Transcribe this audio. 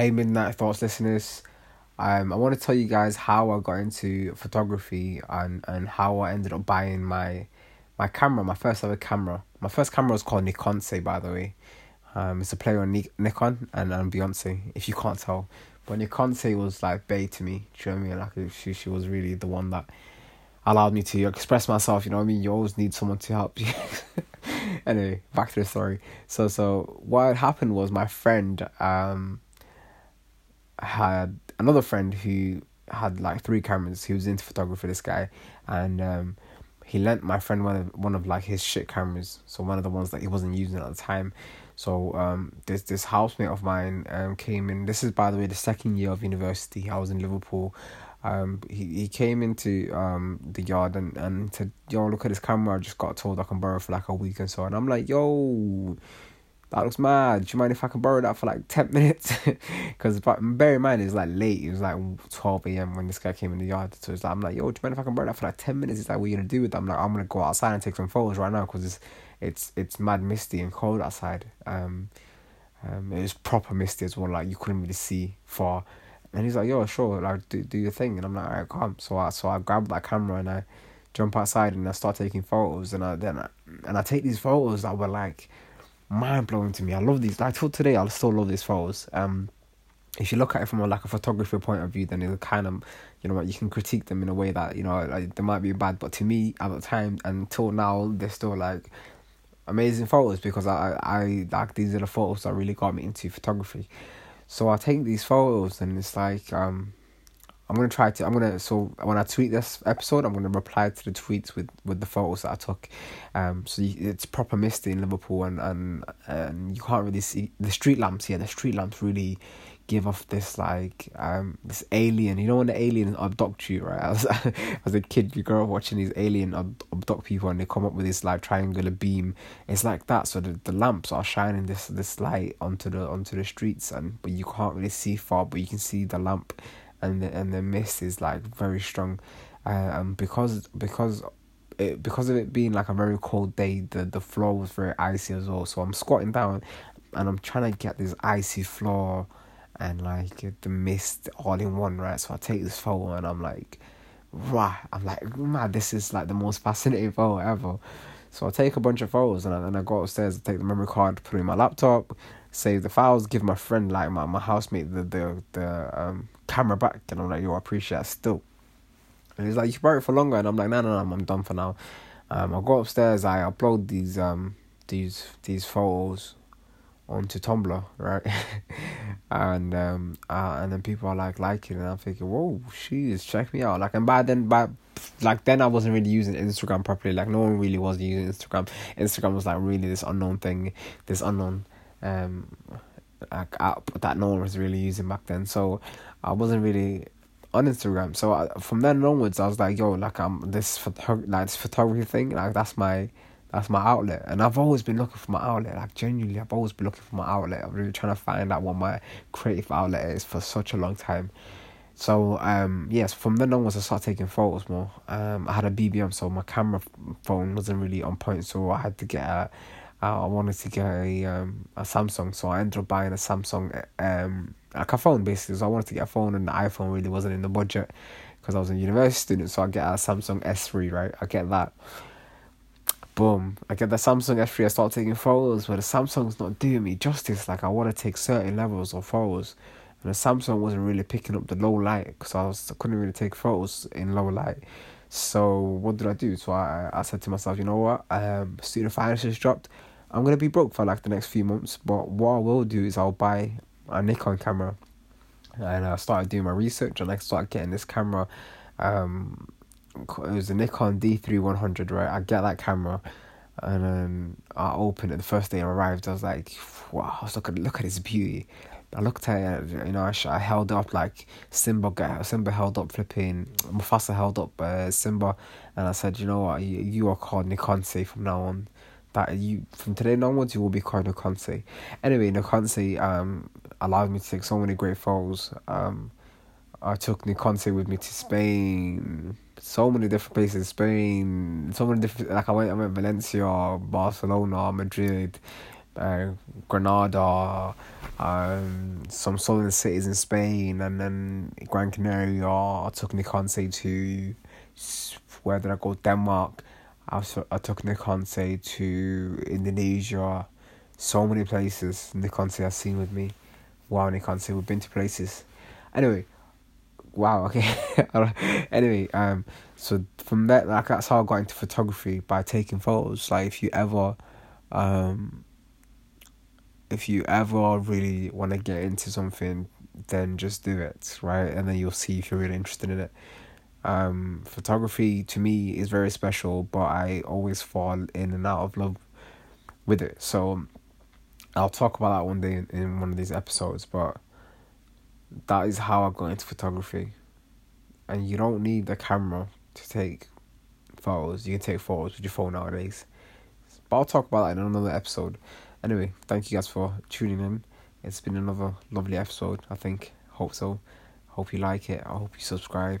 Hey, Midnight Thoughts listeners. Um, I want to tell you guys how I got into photography and, and how I ended up buying my my camera, my first ever camera. My first camera was called Nikonse, by the way. Um, it's a player on Nikon and, and Beyonce, if you can't tell. But Nikonse was like Bay to me. Do you know what I mean? Like she she was really the one that allowed me to express myself. You know what I mean? You always need someone to help you. anyway, back to the story. So so what happened was my friend um had another friend who had like three cameras. He was into photography. This guy, and um, he lent my friend one of one of like his shit cameras. So one of the ones that he wasn't using at the time. So um, this this housemate of mine um came in. This is by the way the second year of university. I was in Liverpool. Um, he he came into um the yard and and said, "Yo, look at this camera. I just got told I can borrow for like a week and so." And I'm like, "Yo." That looks mad. Do you mind if I can borrow that for like 10 minutes? Because bear in mind, it's like late. It was like 12 a.m. when this guy came in the yard. So it's like, I'm like, yo, do you mind if I can borrow that for like 10 minutes? He's like, what are you going to do with that? I'm like, I'm going to go outside and take some photos right now because it's, it's, it's mad misty and cold outside. Um, um, it was proper misty as well. Like, you couldn't really see far. And he's like, yo, sure, like, do, do your thing. And I'm like, all right, come. So I, so I grabbed that camera and I jump outside and I start taking photos. And I, then I, and I take these photos that were like, mind blowing to me. I love these. Like till today, I still love these photos. Um, if you look at it from a, like a photography point of view, then it kind of, you know, what you can critique them in a way that you know like, they might be bad, but to me at the time until now, they're still like amazing photos because I I like these are the photos that really got me into photography. So I take these photos and it's like um I'm gonna try to. I'm gonna. So when I tweet this episode, I'm gonna reply to the tweets with, with the photos that I took. Um, so you, it's proper misty in Liverpool, and, and and you can't really see the street lamps. Yeah, the street lamps really give off this like um this alien. You know when the alien abduct you, right? As as a kid, you grow up watching these alien ab- abduct people, and they come up with this like triangular beam. It's like that. So the, the lamps are shining this this light onto the onto the streets, and but you can't really see far, but you can see the lamp and the, and the mist is like very strong, and because because it because of it being like a very cold day, the the floor was very icy as well. So I'm squatting down, and I'm trying to get this icy floor, and like the mist all in one, right? So I take this photo, and I'm like, right, I'm like, man, this is like the most fascinating photo ever. So I take a bunch of photos and I, I go upstairs, I take the memory card, put it in my laptop, save the files, give my friend like my, my housemate the the the um camera back, and I'm like, yo, I appreciate it still. And he's like, you borrow it for longer, and I'm like, no, no, no, I'm done for now. Um, I go upstairs, I upload these um these these photos onto Tumblr, right? and um uh, and then people are like liking and I'm thinking, Whoa, she's check me out. Like and by then by like then I wasn't really using Instagram properly. Like no one really was using Instagram. Instagram was like really this unknown thing, this unknown um like app that no one was really using back then. So I wasn't really on Instagram. So I, from then onwards, I was like, yo, like I'm this photo like this photography thing, like that's my that's my outlet. And I've always been looking for my outlet. Like genuinely, I've always been looking for my outlet. I'm really trying to find out what my creative outlet is for such a long time. So um yes, from then onwards I started taking photos more. Um I had a BBM, so my camera phone wasn't really on point, so I had to get a I wanted to get a um a Samsung, so I ended up buying a Samsung um like a phone basically. So I wanted to get a phone, and the iPhone really wasn't in the budget because I was a university student. So I get a Samsung S three, right? I get that. Boom! I get the Samsung S three. I start taking photos, but the Samsung's not doing me justice. Like I want to take certain levels of photos, and the Samsung wasn't really picking up the low light because I was I couldn't really take photos in low light. So what did I do? So I I said to myself, you know what? Um, student finances dropped. I'm gonna be broke for like the next few months, but what I will do is I'll buy a Nikon camera, and I started doing my research and I started getting this camera. Um, it was a Nikon D three one hundred, right? I get that camera, and I opened it the first day I arrived. I was like, wow! Look at look at this beauty. I looked at it, you know, I, I held up like Simba, Simba held up flipping, Mufasa held up uh, Simba, and I said, you know what, you, you are called Nikonse from now on that you from today onwards you will be called Nikonse. Anyway, Nikonse um allowed me to take so many great photos. Um, I took Nikonse with me to Spain, so many different places, in Spain, so many different. Like I went, I went Valencia, Barcelona, Madrid, uh, Granada, um, some southern cities in Spain, and then Gran Canaria. I took Nikonse to where did I go? Denmark. I, I took Nikonse to Indonesia. So many places Nikonse has seen with me. Wow, Nikonse, we've been to places. Anyway, wow, okay. anyway, um, so from that, like that's how I got into photography by taking photos. Like if you ever, um, if you ever really want to get into something, then just do it, right? And then you'll see if you're really interested in it. Um, photography to me is very special, but I always fall in and out of love with it. So I'll talk about that one day in, in one of these episodes, but that is how I got into photography. And you don't need a camera to take photos. You can take photos with your phone nowadays. But I'll talk about that in another episode. Anyway, thank you guys for tuning in. It's been another lovely episode, I think. Hope so. Hope you like it. I hope you subscribe.